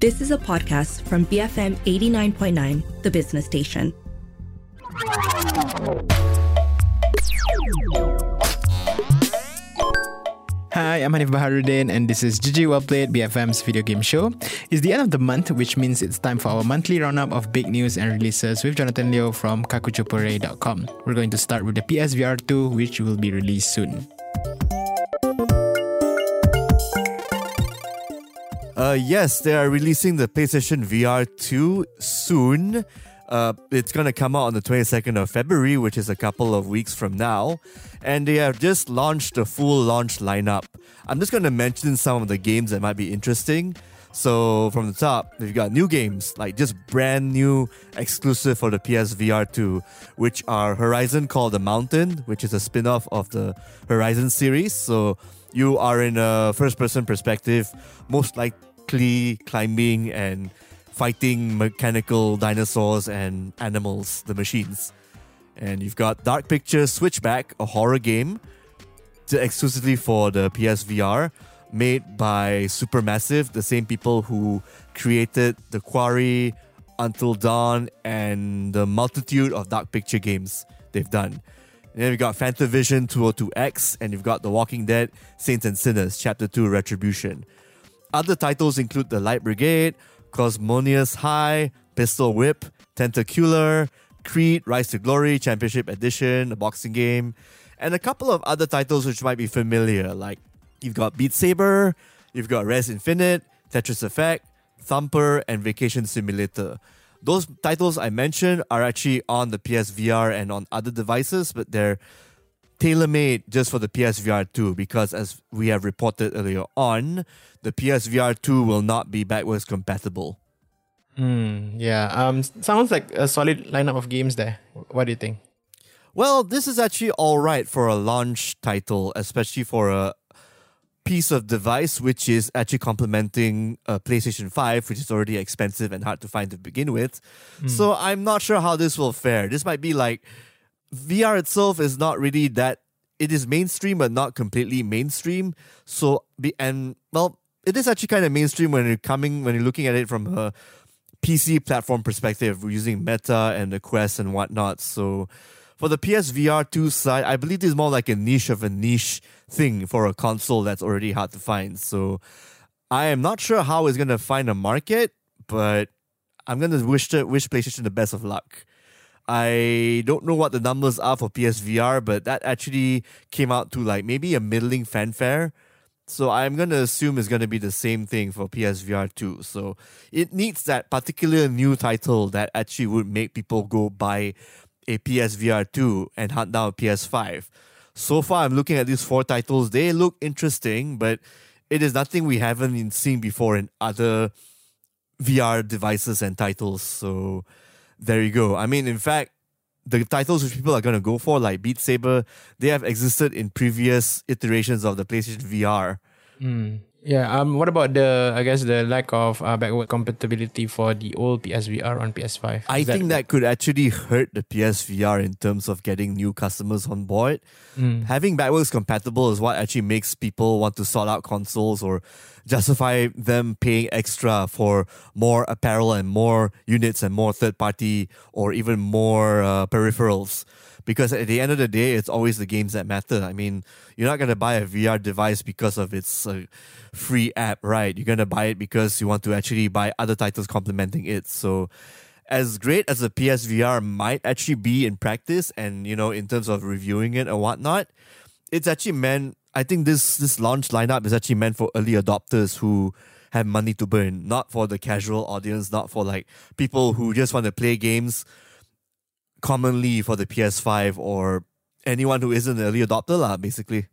This is a podcast from BFM 89.9, the business station. Hi, I'm Hanif Baharuddin, and this is GG Well Played, BFM's video game show. It's the end of the month, which means it's time for our monthly roundup of big news and releases with Jonathan Leo from kakuchopurei.com. We're going to start with the PSVR 2, which will be released soon. Uh, yes, they are releasing the PlayStation VR 2 soon. Uh, it's going to come out on the 22nd of February, which is a couple of weeks from now. And they have just launched the full launch lineup. I'm just going to mention some of the games that might be interesting. So, from the top, we've got new games, like just brand new exclusive for the PSVR 2, which are Horizon Call the Mountain, which is a spin off of the Horizon series. So, you are in a first person perspective, most likely climbing and fighting mechanical dinosaurs and animals, the machines. And you've got Dark Picture Switchback, a horror game exclusively for the PSVR, made by Supermassive, the same people who created The Quarry, Until Dawn, and the multitude of Dark Picture games they've done. And then we've got Fantavision 202X, and you've got The Walking Dead, Saints and Sinners, Chapter 2 Retribution. Other titles include The Light Brigade, Cosmonius High, Pistol Whip, Tentacular, Creed, Rise to Glory, Championship Edition, a boxing game, and a couple of other titles which might be familiar, like you've got Beat Saber, you've got Rez Infinite, Tetris Effect, Thumper, and Vacation Simulator. Those titles I mentioned are actually on the PSVR and on other devices, but they're tailor made just for the PSVR 2 because, as we have reported earlier on, the PSVR 2 will not be backwards compatible. Hmm. yeah. Um. Sounds like a solid lineup of games there. What do you think? Well, this is actually all right for a launch title, especially for a piece of device which is actually complementing a PlayStation 5, which is already expensive and hard to find to begin with. Mm. So I'm not sure how this will fare. This might be like VR itself is not really that it is mainstream but not completely mainstream. So be and well, it is actually kind of mainstream when you're coming when you're looking at it from a PC platform perspective, using Meta and the Quest and whatnot. So for the PSVR 2 side, I believe this is more like a niche of a niche thing for a console that's already hard to find. So I am not sure how it's gonna find a market, but I'm gonna wish to, wish PlayStation the best of luck. I don't know what the numbers are for PSVR, but that actually came out to like maybe a middling fanfare. So I'm gonna assume it's gonna be the same thing for PSVR 2. So it needs that particular new title that actually would make people go buy a PSVR 2 and hunt down a PS5 so far I'm looking at these four titles. They look interesting, but it is nothing we haven't seen before in other VR devices and titles. So there you go. I mean, in fact, the titles which people are going to go for, like Beat Saber, they have existed in previous iterations of the PlayStation VR. Mm. Yeah. Um. What about the? I guess the lack of uh, backward compatibility for the old PSVR on PS5. Is I think that, that could actually hurt the PSVR in terms of getting new customers on board. Mm. Having backwards compatible is what actually makes people want to sort out consoles or justify them paying extra for more apparel and more units and more third party or even more uh, peripherals because at the end of the day, it's always the games that matter. I mean, you're not gonna buy a VR device because of its uh, free app, right? You're gonna buy it because you want to actually buy other titles complementing it. So, as great as the PSVR might actually be in practice, and you know, in terms of reviewing it and whatnot, it's actually meant. I think this this launch lineup is actually meant for early adopters who have money to burn, not for the casual audience, not for like people who just want to play games commonly for the PS5 or anyone who isn't an early adopter, lah, basically.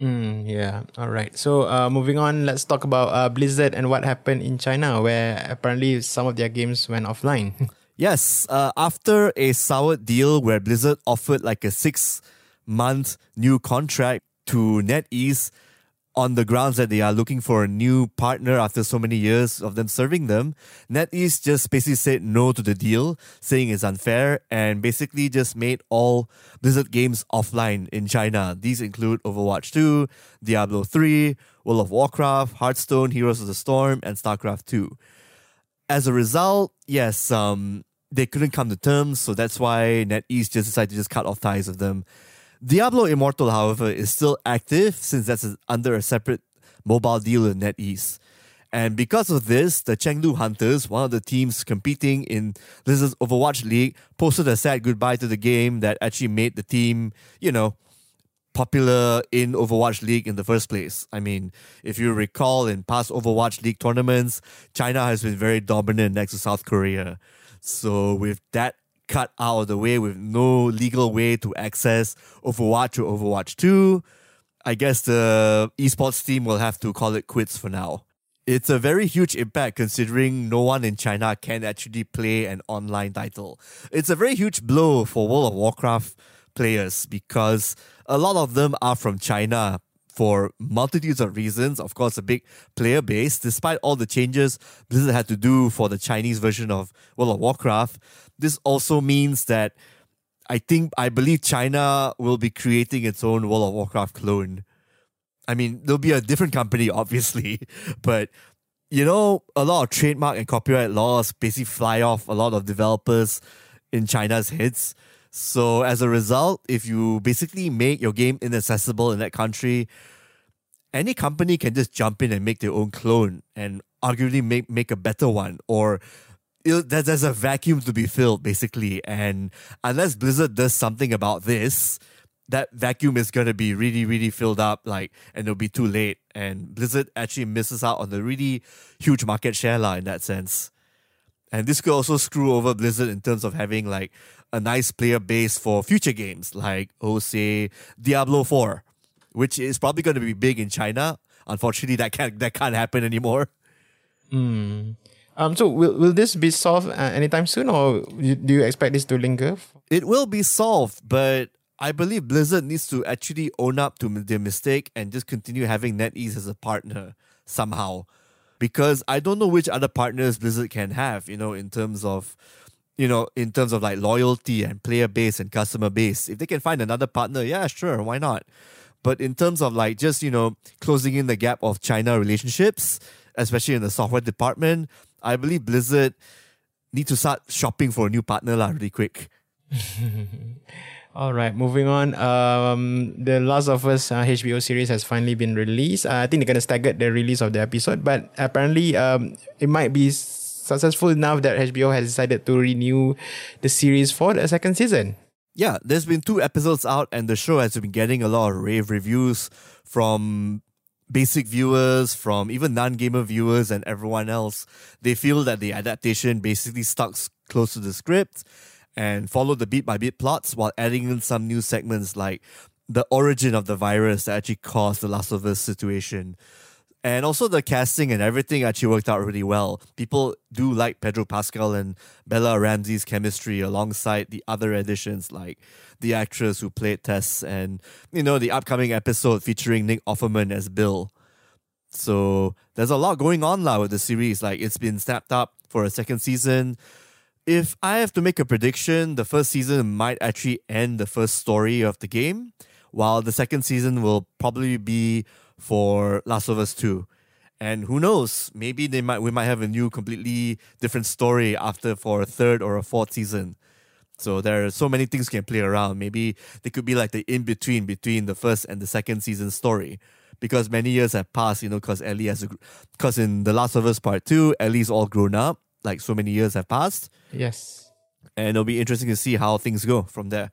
Mm, yeah. All right. So, uh, moving on, let's talk about uh, Blizzard and what happened in China, where apparently some of their games went offline. yes. Uh, after a sour deal where Blizzard offered like a six month new contract to NetEase, on the grounds that they are looking for a new partner after so many years of them serving them, NetEase just basically said no to the deal, saying it's unfair, and basically just made all Blizzard games offline in China. These include Overwatch 2, Diablo 3, World of Warcraft, Hearthstone, Heroes of the Storm, and StarCraft 2. as a result, yes, um, they couldn't come to terms, so that's why NetEase just decided to just cut off ties with them. Diablo Immortal, however, is still active since that's under a separate mobile deal with NetEase. And because of this, the Chengdu Hunters, one of the teams competing in Blizzard's Overwatch League, posted a sad goodbye to the game that actually made the team, you know, popular in Overwatch League in the first place. I mean, if you recall in past Overwatch League tournaments, China has been very dominant next to South Korea. So with that cut out of the way, with no legal way to access Overwatch or Overwatch 2, I guess the esports team will have to call it quits for now. It's a very huge impact considering no one in China can actually play an online title. It's a very huge blow for World of Warcraft players because a lot of them are from China for multitudes of reasons. Of course, a big player base. Despite all the changes Blizzard had to do for the Chinese version of World of Warcraft, this also means that I think I believe China will be creating its own World of Warcraft clone. I mean, there'll be a different company, obviously, but you know, a lot of trademark and copyright laws basically fly off a lot of developers in China's heads. So as a result, if you basically make your game inaccessible in that country, any company can just jump in and make their own clone and arguably make make a better one or there's a vacuum to be filled basically and unless blizzard does something about this that vacuum is going to be really, really filled up, like, and it'll be too late. And Blizzard actually misses out on the really huge market share la, in that sense. And this could also screw over Blizzard in terms of having like a nice player base for future games, like, oh, say, Diablo 4, which is probably going to be big in China. Unfortunately, that can't, that can't happen anymore. Hmm. Um, so will, will this be solved uh, anytime soon, or do you expect this to linger? It will be solved, but I believe Blizzard needs to actually own up to their mistake and just continue having NetEase as a partner somehow. Because I don't know which other partners Blizzard can have, you know, in terms of, you know, in terms of like loyalty and player base and customer base. If they can find another partner, yeah, sure, why not? But in terms of like just, you know, closing in the gap of China relationships, especially in the software department, I believe Blizzard need to start shopping for a new partner lah, really quick. All right, moving on. Um, the Last of Us uh, HBO series has finally been released. Uh, I think they're gonna stagger the release of the episode, but apparently, um, it might be successful enough that HBO has decided to renew the series for the second season. Yeah, there's been two episodes out, and the show has been getting a lot of rave reviews from basic viewers, from even non-gamer viewers, and everyone else. They feel that the adaptation basically stuck close to the script and follow the beat by beat plots while adding in some new segments like the origin of the virus that actually caused the Last of Us situation. And also the casting and everything actually worked out really well. People do like Pedro Pascal and Bella Ramsey's chemistry alongside the other additions like the actress who played Tess and, you know, the upcoming episode featuring Nick Offerman as Bill. So there's a lot going on now with the series. Like it's been snapped up for a second season if I have to make a prediction, the first season might actually end the first story of the game, while the second season will probably be for Last of Us 2. And who knows, maybe they might we might have a new completely different story after for a third or a fourth season. So there are so many things can play around. Maybe they could be like the in between between the first and the second season story. Because many years have passed, you know, because Ellie has because in The Last of Us Part 2, Ellie's all grown up like so many years have passed. Yes. And it'll be interesting to see how things go from there.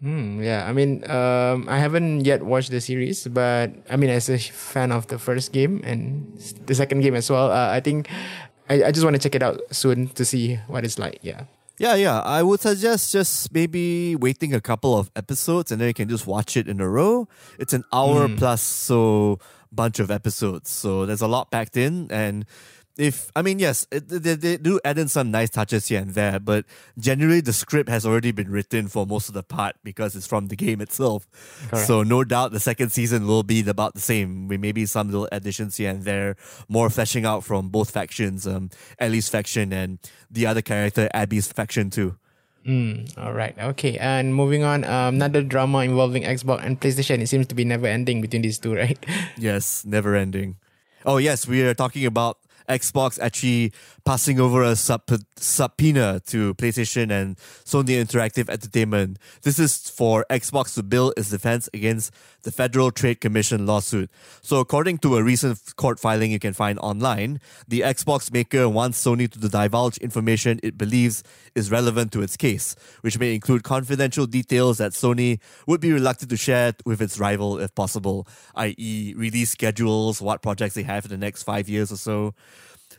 Hmm, yeah, I mean, um, I haven't yet watched the series, but I mean, as a fan of the first game and the second game as well, uh, I think I, I just want to check it out soon to see what it's like. Yeah. Yeah, yeah. I would suggest just maybe waiting a couple of episodes and then you can just watch it in a row. It's an hour mm. plus so bunch of episodes. So there's a lot packed in and if I mean yes, it, they, they do add in some nice touches here and there, but generally the script has already been written for most of the part because it's from the game itself. Correct. So no doubt the second season will be about the same, with maybe some little additions here and there, more fleshing out from both factions, um, Ellie's faction and the other character Abby's faction too. Mm, all right. Okay. And moving on, um, another drama involving Xbox and PlayStation. It seems to be never ending between these two, right? yes, never ending. Oh yes, we are talking about Xbox actually passing over a sub- subpoena to PlayStation and Sony Interactive Entertainment. This is for Xbox to build its defense against the Federal Trade Commission lawsuit. So, according to a recent court filing you can find online, the Xbox maker wants Sony to divulge information it believes is relevant to its case, which may include confidential details that Sony would be reluctant to share with its rival if possible, i.e., release schedules, what projects they have in the next five years or so.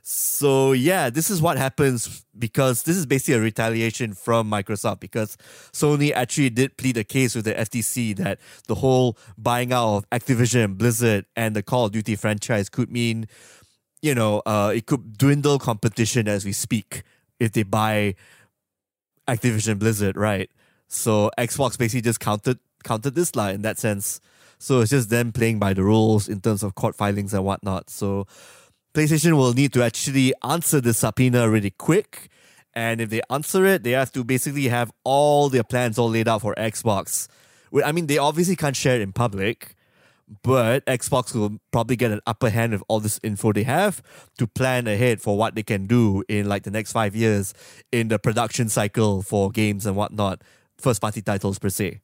So yeah, this is what happens because this is basically a retaliation from Microsoft because Sony actually did plead a case with the FTC that the whole buying out of Activision, Blizzard, and the Call of Duty franchise could mean, you know, uh, it could dwindle competition as we speak if they buy Activision Blizzard, right? So Xbox basically just countered countered this line in that sense. So it's just them playing by the rules in terms of court filings and whatnot. So PlayStation will need to actually answer the subpoena really quick. And if they answer it, they have to basically have all their plans all laid out for Xbox. I mean, they obviously can't share it in public, but Xbox will probably get an upper hand with all this info they have to plan ahead for what they can do in like the next five years in the production cycle for games and whatnot, first party titles per se.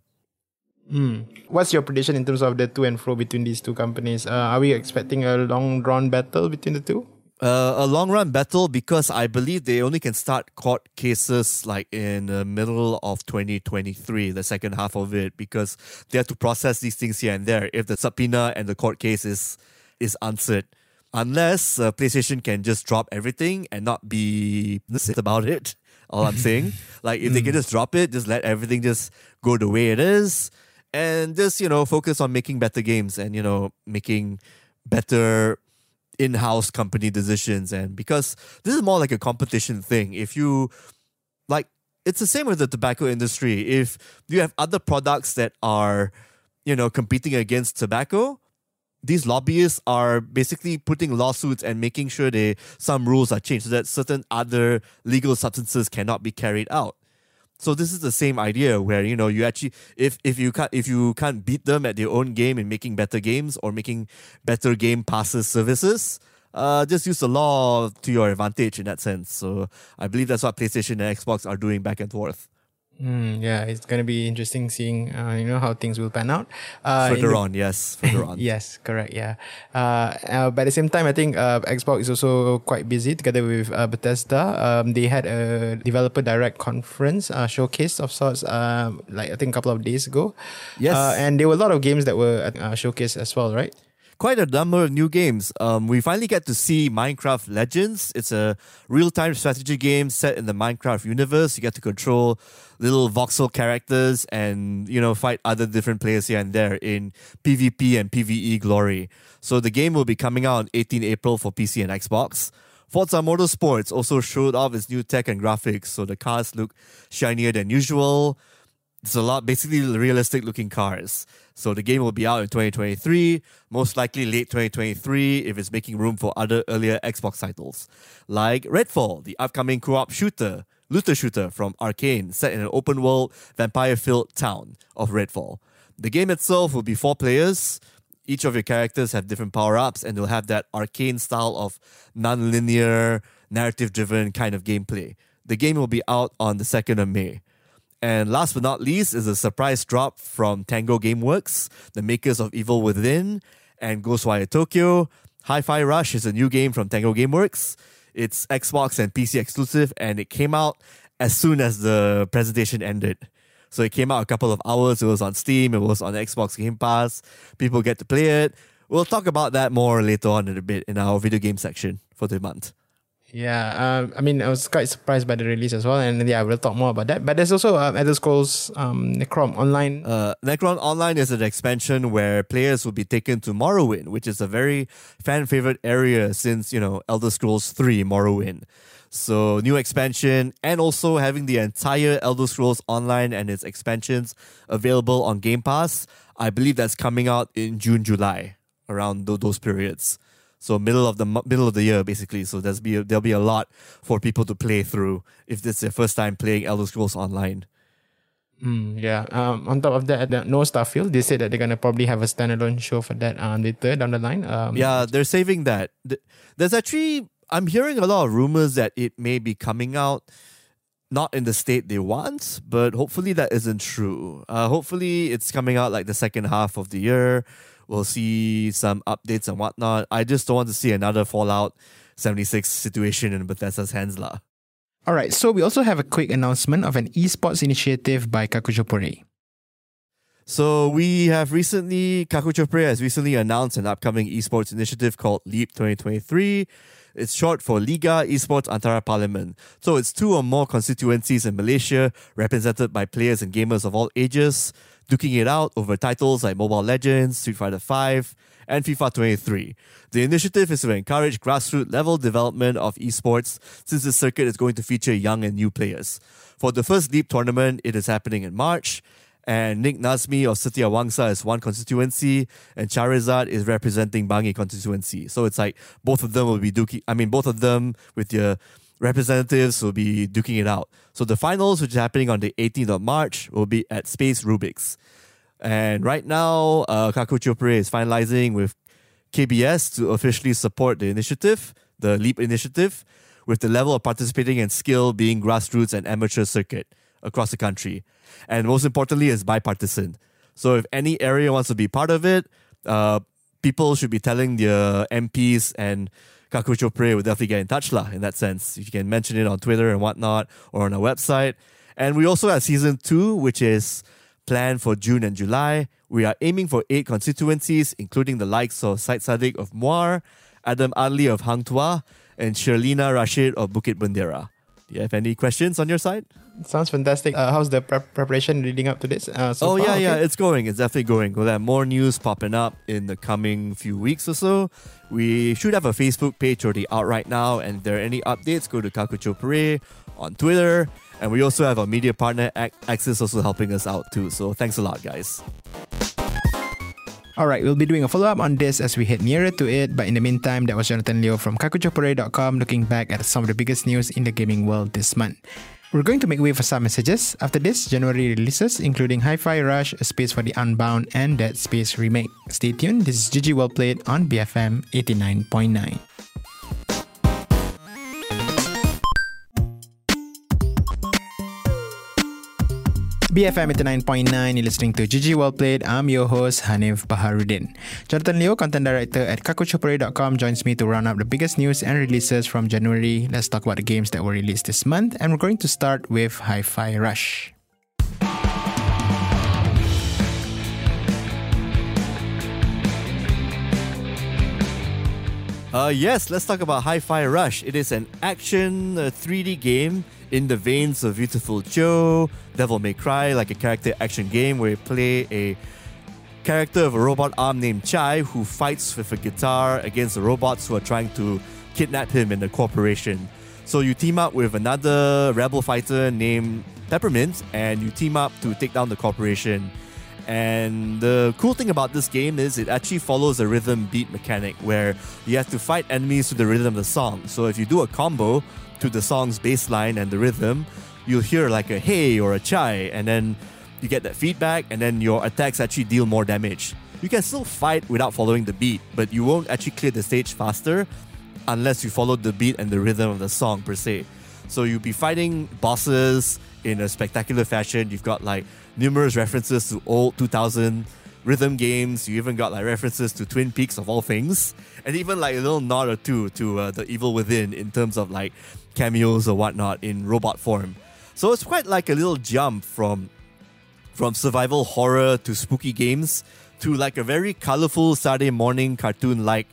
Mm. What's your prediction in terms of the to and fro between these two companies? Uh, are we expecting a long drawn battle between the two? Uh, a long run battle because I believe they only can start court cases like in the middle of 2023, the second half of it, because they have to process these things here and there if the subpoena and the court case is, is answered. Unless uh, PlayStation can just drop everything and not be about it. All I'm saying, like if they can hmm. just drop it, just let everything just go the way it is and just you know focus on making better games and you know making better in-house company decisions. And because this is more like a competition thing. If you like it's the same with the tobacco industry. If you have other products that are you know competing against tobacco these lobbyists are basically putting lawsuits and making sure they some rules are changed so that certain other legal substances cannot be carried out so this is the same idea where you know you actually if if you can't if you can't beat them at their own game in making better games or making better game passes services, uh, just use the law to your advantage in that sense. So I believe that's what PlayStation and Xbox are doing back and forth. Mm, yeah, it's going to be interesting seeing, uh, you know, how things will pan out. Uh, further the, on, yes, further on. yes, correct, yeah. Uh, uh, but at the same time, I think uh, Xbox is also quite busy together with uh, Bethesda. Um, they had a developer direct conference, uh, showcase of sorts, um, like I think a couple of days ago. Yes. Uh, and there were a lot of games that were uh, showcased as well, right? Quite a number of new games. Um, we finally get to see Minecraft Legends. It's a real time strategy game set in the Minecraft universe. You get to control little voxel characters and, you know, fight other different players here and there in PvP and PvE glory. So the game will be coming out on 18 April for PC and Xbox. Forza Motorsports also showed off its new tech and graphics, so the cars look shinier than usual. It's a lot, basically realistic looking cars. So the game will be out in 2023, most likely late 2023 if it's making room for other earlier Xbox titles, like Redfall, the upcoming co-op shooter, looter shooter from Arkane, set in an open world, vampire-filled town of Redfall. The game itself will be four players. Each of your characters have different power-ups, and they'll have that Arkane style of non-linear, narrative-driven kind of gameplay. The game will be out on the 2nd of May. And last but not least is a surprise drop from Tango Gameworks, the makers of Evil Within and Ghostwire Tokyo. Hi-Fi Rush is a new game from Tango Gameworks. It's Xbox and PC exclusive, and it came out as soon as the presentation ended. So it came out a couple of hours. It was on Steam. It was on Xbox Game Pass. People get to play it. We'll talk about that more later on in a bit in our video game section for the month. Yeah, uh, I mean, I was quite surprised by the release as well, and yeah, we'll talk more about that. But there's also uh, Elder Scrolls um, Necrom Online. Uh, Necrom Online is an expansion where players will be taken to Morrowind, which is a very fan favorite area since you know Elder Scrolls Three Morrowind. So new expansion, and also having the entire Elder Scrolls Online and its expansions available on Game Pass. I believe that's coming out in June, July, around those periods. So middle of the middle of the year, basically. So there's be a, there'll be a lot for people to play through if it's their first time playing Elder Scrolls Online. Mm, yeah. Um, on top of that, the no Starfield, they said that they're gonna probably have a standalone show for that um, later down the line. Um, yeah, they're saving that. There's actually I'm hearing a lot of rumors that it may be coming out not in the state they want, but hopefully that isn't true. Uh, hopefully it's coming out like the second half of the year. We'll see some updates and whatnot. I just don't want to see another Fallout 76 situation in Bethesda's hands. lah. All right, so we also have a quick announcement of an esports initiative by Kakuchopurei. So we have recently, Kakuchopurei has recently announced an upcoming esports initiative called LEAP 2023. It's short for Liga Esports Antara Parlimen. So it's two or more constituencies in Malaysia represented by players and gamers of all ages, duking it out over titles like Mobile Legends, Street Fighter V, and FIFA 23. The initiative is to encourage grassroots level development of esports since the circuit is going to feature young and new players. For the first Leap tournament, it is happening in March, and Nik Nazmi of Setia Wangsa is one constituency, and Syahredzan is representing Bangi constituency. So it's like both of them will be duking. I mean, both of them with their representatives will be duking it out. So the finals, which is happening on the 18th of March, will be at Space Rubix. And right now, uh, Chopre is finalizing with KBS to officially support the initiative, the LEAP initiative, with the level of participating and skill being grassroots and amateur circuit across the country. And most importantly, it's bipartisan. So if any area wants to be part of it, uh, people should be telling their MPs and Kakuchopurei will definitely get in touch lah, in that sense. You can mention it on Twitter and whatnot or on our website. And we also have season two, which is planned for June and July. We are aiming for eight constituencies, including the likes of Syed Saddiq of Muar, Adam Adli of Hang Tuah, and Syerleena Rashid of Bukit Bendera. You have any questions on your side? Sounds fantastic. Uh, how's the prep preparation leading up to this? Uh, so oh far? yeah, yeah, it's going. It's definitely going. We'll have more news popping up in the coming few weeks or so. We should have a Facebook page already out right now, and if there are any updates, go to Kakuchopurei on Twitter. And we also have our media partner Access, also helping us out too. So thanks a lot, guys. All right, we'll be doing a follow up on this as we head nearer to it. But in the meantime, that was Jonathan Leo from kakuchopurei.com looking back at some of the biggest news in the gaming world this month. We're going to make way for some messages. After this, January releases, including Hi Fi Rush, A Space for the Unbound, and Dead Space Remake. Stay tuned. This is GG Well Played on BFM 89.9. BFM 89.9, you're listening to GG Well Played. I'm your host, Hanif Baharuddin. Jonathan Leo, content director at kakuchopurei.com, joins me to round up the biggest news and releases from January. Let's talk about the games that were released this month, and we're going to start with Hi Fi Rush. Uh, yes, let's talk about Hi Fi Rush. It is an action uh, 3D game in the veins of Beautiful Joe, Devil May Cry, like a character action game where you play a character of a robot arm named Chai who fights with a guitar against the robots who are trying to kidnap him in the corporation. So you team up with another rebel fighter named Peppermint and you team up to take down the corporation. And the cool thing about this game is it actually follows a rhythm beat mechanic where you have to fight enemies to the rhythm of the song. So if you do a combo to the song's bass line and the rhythm, you'll hear like a hey or a chai, and then you get that feedback, and then your attacks actually deal more damage. You can still fight without following the beat, but you won't actually clear the stage faster unless you follow the beat and the rhythm of the song per se. So you'll be fighting bosses in a spectacular fashion. You've got like numerous references to old 2000 rhythm games. You even got like references to Twin Peaks of all things, and even like a little nod or two to uh, the Evil Within in terms of like cameos or whatnot in robot form. So it's quite like a little jump from from survival horror to spooky games to like a very colorful Saturday morning cartoon like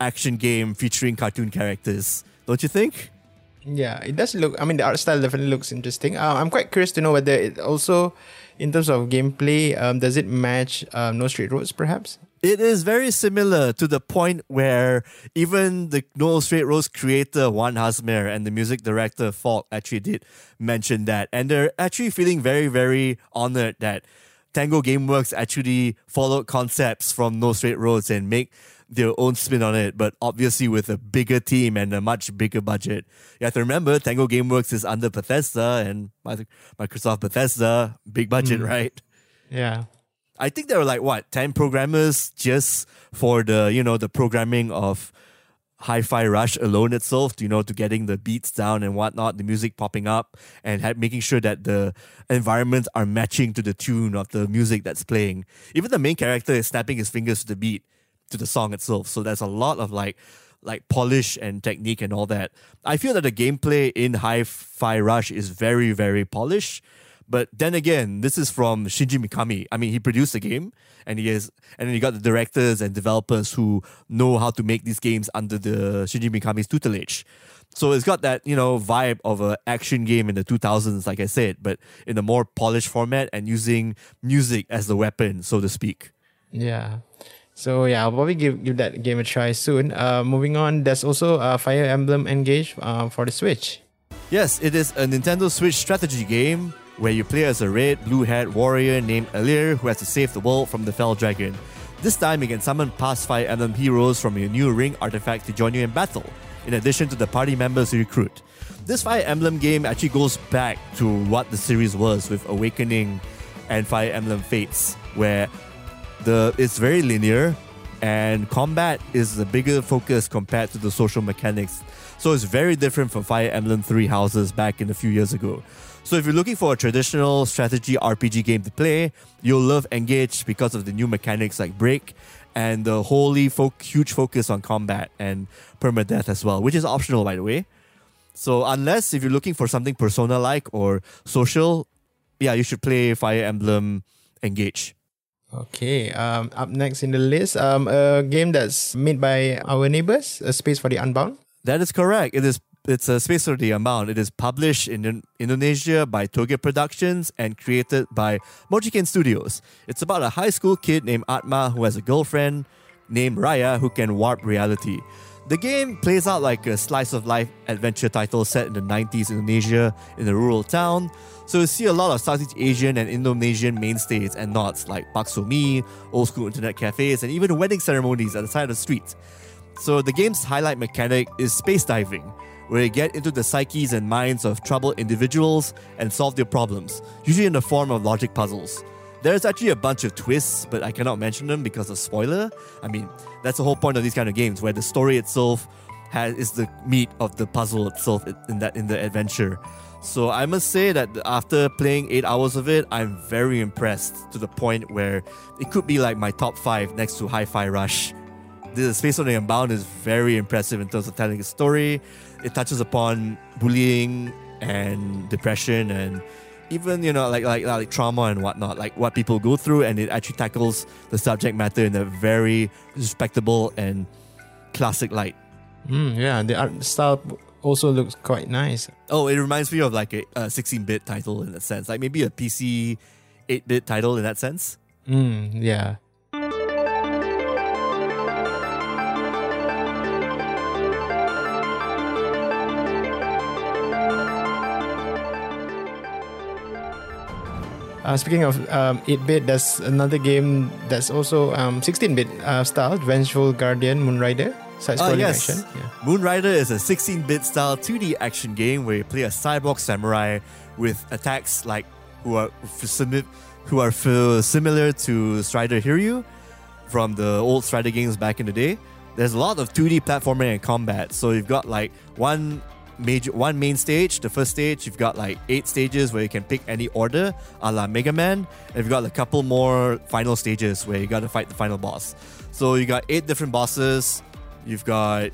action game featuring cartoon characters. Don't you think? Yeah, it does look. I mean, the art style definitely looks interesting. Uh, I'm quite curious to know whether it also, in terms of gameplay, um, does it match um, No Straight Roads, perhaps? It is very similar to the point where even the No Straight Roads creator Wan Hazmer and the music director Falk actually did mention that. And they're actually feeling very, very honored that Tango Gameworks actually followed concepts from No Straight Roads and make their own spin on it, but obviously with a bigger team and a much bigger budget. You have to remember Tango Gameworks is under Bethesda and Microsoft Bethesda, big budget, hmm. right? Yeah. I think there were like what ten programmers just for the you know the programming of Hi-Fi Rush alone itself, you know, to getting the beats down and whatnot, the music popping up, and making sure that the environments are matching to the tune of the music that's playing. Even the main character is snapping his fingers to the beat to the song itself. So there's a lot of like like polish and technique and all that. I feel that the gameplay in Hi-Fi Rush is very very polished. But then again, this is from Shinji Mikami. I mean, he produced the game, and he is, and you got the directors and developers who know how to make these games under the Shinji Mikami's tutelage. So it's got that you know vibe of an action game in the 2000s, like I said, but in a more polished format and using music as the weapon, so to speak. Yeah. So yeah, I'll probably give give that game a try soon. Uh, moving on, there's also uh, Fire Emblem Engage uh, for the Switch. Yes, it is a Nintendo Switch strategy game where you play as a red, blue haired warrior named Alear who has to save the world from the Fell Dragon. This time, you can summon past Fire Emblem heroes from your new ring artifact to join you in battle, in addition to the party members you recruit. This Fire Emblem game actually goes back to what the series was with Awakening and Fire Emblem Fates, where the it's very linear and combat is the bigger focus compared to the social mechanics. So it's very different from Fire Emblem Three Houses back in a few years ago. So if you're looking for a traditional strategy RPG game to play, you'll love Engage because of the new mechanics like Break and the wholly fo- huge focus on combat and permadeath as well, which is optional by the way. So unless if you're looking for something persona like or social, yeah, you should play Fire Emblem Engage. Okay. Um, up next in the list, um, a game that's made by our neighbors, A Space for the Unbound. That is correct. It is it's a Space for the Unbound. It is published in In- Indonesia by Toge Productions and created by Mojiken Studios. It's about a high school kid named Atma who has a girlfriend named Raya who can warp reality. The game plays out like a slice of life adventure title set in the 90s Indonesia in a rural town. So you see a lot of Southeast Asian and Indonesian mainstays and nods like bakso mi, old school internet cafes, and even wedding ceremonies at the side of the street. So the game's highlight mechanic is space diving, where you get into the psyches and minds of troubled individuals and solve their problems, usually in the form of logic puzzles. There's actually a bunch of twists, but I cannot mention them because of spoiler. I mean, that's the whole point of these kind of games, where the story itself has is the meat of the puzzle itself in that in the adventure. So I must say that after playing eight hours of it, I'm very impressed to the point where it could be like my top five next to Hi-Fi Rush. The Space Odyssey Unbound is very impressive in terms of telling a story. It touches upon bullying and depression and even you know like like like trauma and whatnot, like what people go through, and it actually tackles the subject matter in a very respectable and classic light. Mm, yeah, the art style also looks quite nice. Oh, it reminds me of like a, a 16-bit title in that sense, like maybe a PC 8-bit title in that sense. Mm, yeah. Uh, speaking of um, 8-bit, there's another game that's also um, 16-bit uh, style, Vengeful Guardian Moonrider. Oh, yes. action. Yeah. Moonrider is a 16-bit style 2D action game where you play a cyborg samurai with attacks like who are who are similar to Strider Hiryu from the old Strider games back in the day. There's a lot of 2D platforming and combat. So you've got like one major one main stage. The first stage, you've got like eight stages where you can pick any order, a la Mega Man. And you've got a couple more final stages where you got to fight the final boss. So you got eight different bosses. You've got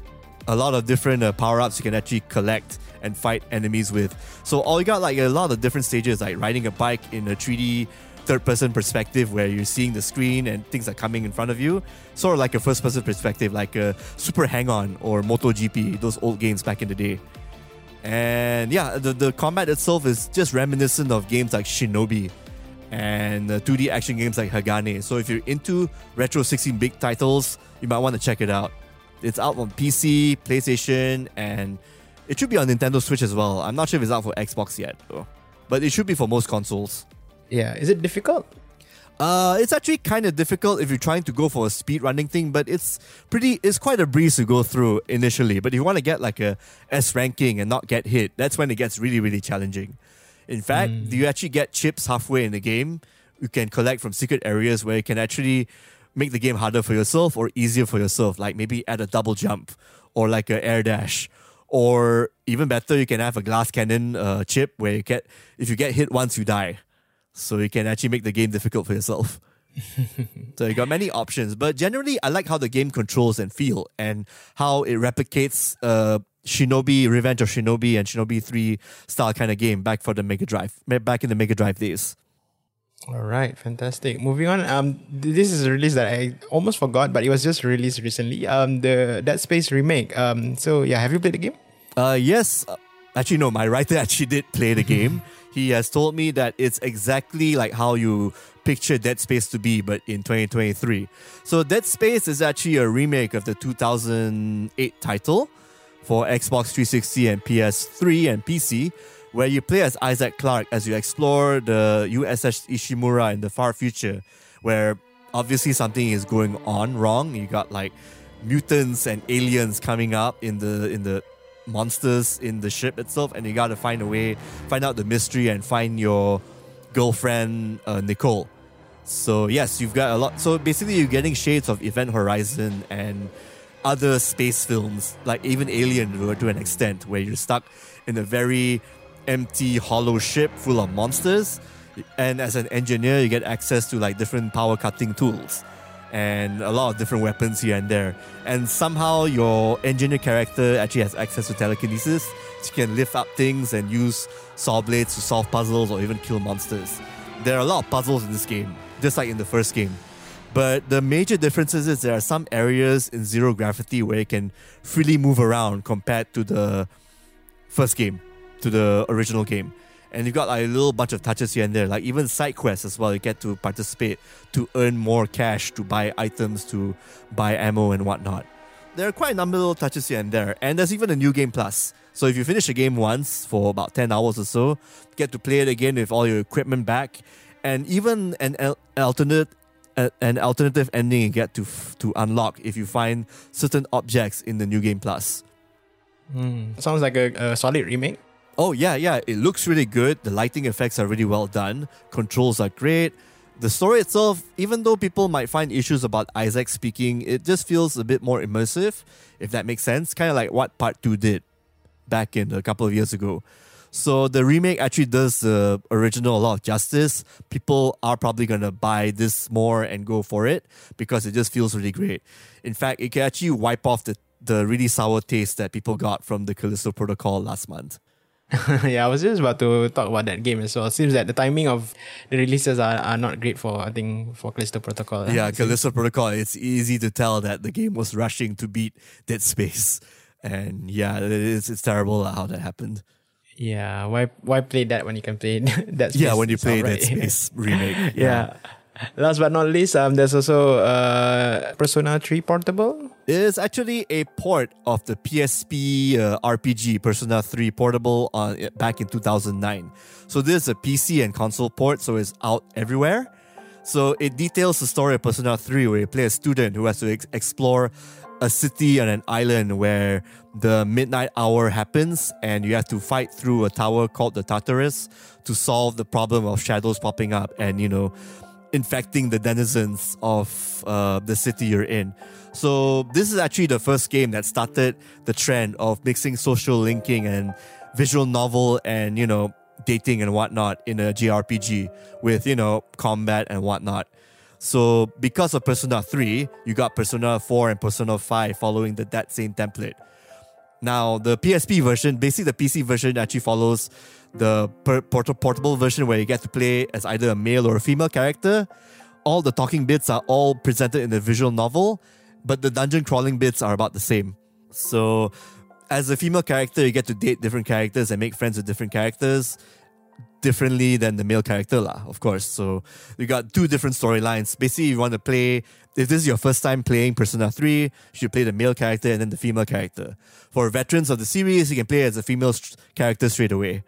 a lot of different uh, power ups you can actually collect and fight enemies with. So all you got like a lot of different stages, like riding a bike in a 3D third person perspective where you're seeing the screen and things are coming in front of you. Sort of like a first person perspective, like a Super Hang On or MotoGP, those old games back in the day. And yeah, the, the combat itself is just reminiscent of games like Shinobi and uh, 2D action games like Hagane. So if you're into retro 16 bit titles, you might want to check it out. It's out on PC, PlayStation, and it should be on Nintendo Switch as well. I'm not sure if it's out for Xbox yet, though. but it should be for most consoles. Yeah, is it difficult? Uh, it's actually kind of difficult if you're trying to go for a speed running thing, but it's pretty. It's quite a breeze to go through initially. But if you want to get like a S ranking and not get hit, that's when it gets really, really challenging. In fact, mm. you actually get chips halfway in the game. You can collect from secret areas where you can actually make the game harder for yourself or easier for yourself. Like maybe add a double jump or like a air dash. Or even better, you can have a glass cannon uh, chip where you get if you get hit once, you die. So you can actually make the game difficult for yourself. so you got many options, but generally, I like how the game controls and feel, and how it replicates uh, Shinobi Revenge of Shinobi and Shinobi Three style kind of game back for the Mega Drive, back in the Mega Drive days. All right, fantastic. Moving on. Um, this is a release that I almost forgot, but it was just released recently. Um, the Dead Space remake. Um, so yeah, have you played the game? Uh, yes. Actually, no. My writer actually did play the game. he has told me that it's exactly like how you picture Dead Space to be, but in 2023. So Dead Space is actually a remake of the 2008 title for Xbox 360 and PS3 and PC, where you play as Isaac Clarke as you explore the USS Ishimura in the far future, where obviously something is going on wrong. You got like mutants and aliens coming up in the in the monsters in the ship itself, and you got to find a way, find out the mystery, and find your girlfriend uh, Nicole. So yes, you've got a lot. So basically, you're getting shades of Event Horizon and other space films, like even Alien to an extent, where you're stuck in a very empty, hollow ship full of monsters. And as an engineer, you get access to like different power cutting tools and a lot of different weapons here and there. And somehow your engineer character actually has access to telekinesis. So you can lift up things and use saw blades to solve puzzles or even kill monsters. There are a lot of puzzles in this game, just like in the first game. But the major differences is there are some areas in zero gravity where you can freely move around compared to the first game, to the original game and you've got like a little bunch of touches here and there, like even side quests as well. You get to participate to earn more cash, to buy items, to buy ammo and whatnot. There are quite a number of little touches here and there, and there's even a new game plus. So if you finish a game once for about ten hours or so, get to play it again with all your equipment back, and even an alternate an alternative ending you get to to unlock if you find certain objects in the new game plus. Mm. Sounds like a, a solid remake. Oh yeah, yeah. It looks really good. The lighting effects are really well done. Controls are great. The story itself, even though people might find issues about Isaac speaking, it just feels a bit more immersive, if that makes sense. Kind of like what Part 2 did back in a couple of years ago. So the remake actually does the original a lot of justice. People are probably gonna buy this more and go for it because it just feels really great. In fact, it can actually wipe off the, the really sour taste that people got from the Callisto Protocol last month. yeah, I was just about to talk about that game as well. It seems that the timing of the releases are, are not great for I think for Callisto Protocol. Eh? Yeah, Callisto Protocol. It's easy to tell that the game was rushing to beat Dead Space, and yeah, it's it's terrible how that happened. Yeah, why why play that when you can play that? Yeah, when you play right. Dead Space remake. yeah. yeah. Last but not least, um, there's also uh, Persona 3 Portable. It is actually a port of the PSP uh, RPG Persona 3 Portable on back in 2009. So this is a PC and console port, so it's out everywhere. So it details the story of Persona 3, where you play a student who has to ex- explore a city on an island where the midnight hour happens, and you have to fight through a tower called the Tartarus to solve the problem of shadows popping up and you know infecting the denizens of uh, the city you're in. So this is actually the first game that started the trend of mixing social linking and visual novel and you know dating and whatnot in a JRPG with you know combat and whatnot. So because of Persona 3, you got Persona 4 and Persona 5 following the that same template. Now the PSP version, basically the PC version actually follows the port- portable version where you get to play as either a male or a female character. All the talking bits are all presented in the visual novel, but the dungeon crawling bits are about the same. So, as a female character, you get to date different characters and make friends with different characters differently than the male character, lah, of course. So, you got two different storylines. Basically, you want to play, if this is your first time playing Persona 3, you should play the male character and then the female character. For veterans of the series, you can play as a female character straight away.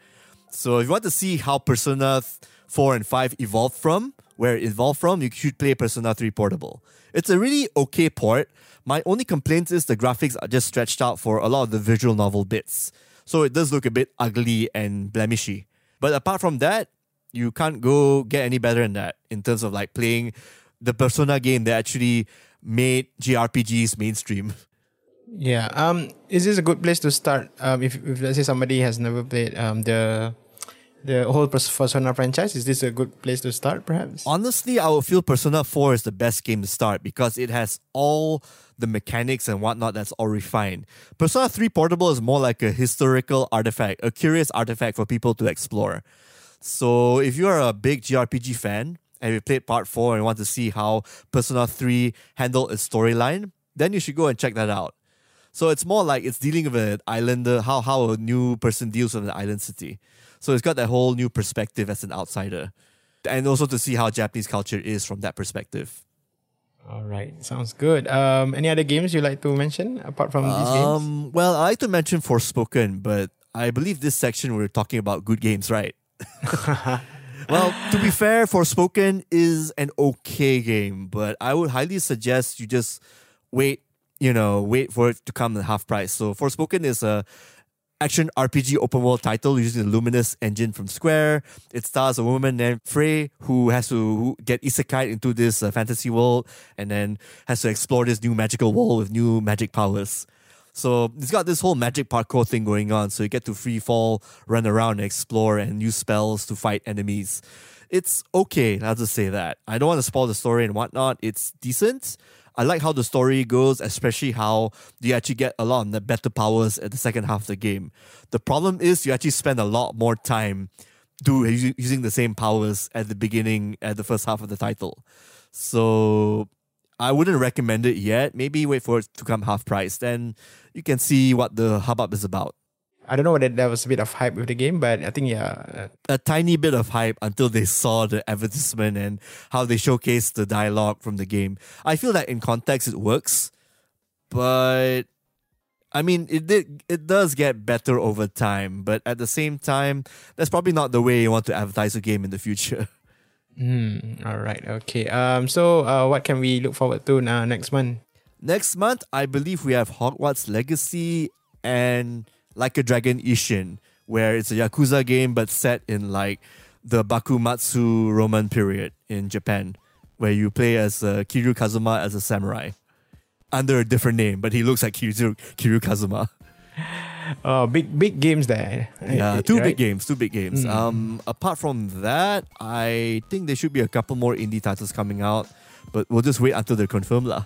So if you want to see how Persona 4 and 5 evolved from, where it evolved from, you should play Persona 3 Portable. It's a really okay port. My only complaint is the graphics are just stretched out for a lot of the visual novel bits. So it does look a bit ugly and blemishy. But apart from that, you can't go get any better than that in terms of like playing the Persona game that actually made JRPGs mainstream. Yeah. Um, is this a good place to start? Um, if, if let's say somebody has never played um the the whole Persona franchise, is this a good place to start? Perhaps. Honestly, I would feel Persona 4 is the best game to start because it has all the mechanics and whatnot that's all refined. Persona 3 Portable is more like a historical artifact, a curious artifact for people to explore. So if you're a big JRPG fan and you played part 4 and want to see how Persona 3 handled its storyline, then you should go and check that out. So it's more like it's dealing with an islander, how how a new person deals with an island city. So it's got that whole new perspective as an outsider. And also to see how Japanese culture is from that perspective. All right, sounds good. Um, any other games you like to mention apart from these games? Um, well, I like to mention Forspoken, but I believe this section we're talking about good games, right? well, to be fair, Forspoken is an okay game, but I would highly suggest you just wait you know, wait for it to come at half price. So Forspoken is a action RPG open world title using the Luminous engine from Square. It stars a woman named Frey who has to get isekai into this uh, fantasy world and then has to explore this new magical world with new magic powers. So it's got this whole magic parkour thing going on. So you get to free fall, run around, and explore, and use spells to fight enemies. It's okay, I'll just say that. I don't want to spoil the story and whatnot. It's decent. I like how the story goes, especially how you actually get a lot of better powers at the second half of the game. The problem is you actually spend a lot more time do using the same powers at the beginning at the first half of the title. So I wouldn't recommend it yet. Maybe wait for it to come half price, then you can see what the hubbub is about. I don't know whether there was a bit of hype with the game, but I think yeah, a tiny bit of hype until they saw the advertisement and how they showcased the dialogue from the game. I feel that in context it works, but I mean it did it does get better over time. But at the same time, that's probably not the way you want to advertise a game in the future. Mm, all right. Okay. Um. So, uh, what can we look forward to uh, next month? Next month, I believe we have Hogwarts Legacy and like a Dragon Ishin, where it's a Yakuza game but set in like the Bakumatsu Roman period in Japan, where you play as uh, Kiryu Kazuma as a samurai under a different name, but he looks like Kiryu, Kiryu Kazuma. Oh, big big games there. Yeah, two right? big games, two big games. Mm. Um, apart from that, I think there should be a couple more indie titles coming out, but we'll just wait until they're confirmed lah.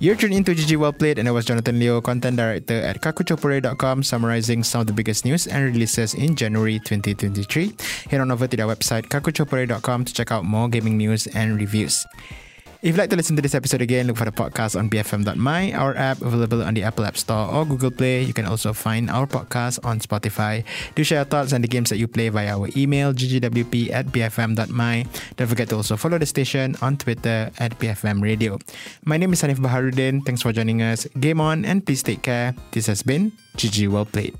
You're tuned into GG Well Played, and I was Jonathan Leo, content director at kakuchopurei.com, summarizing some of the biggest news and releases in January 2023. Head on over to their website, kakuchopurei.com, to check out more gaming news and reviews. If you'd like to listen to this episode again, look for the podcast on bfm.my, our app available on the Apple App Store or Google Play. You can also find our podcast on Spotify. Do share your thoughts on the games that you play via our email, ggwp at bfm.my. Don't forget to also follow the station on Twitter at bfm radio. My name is Hanif Baharudin. Thanks for joining us. Game on and please take care. This has been GG Well Played.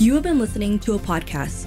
You have been listening to a podcast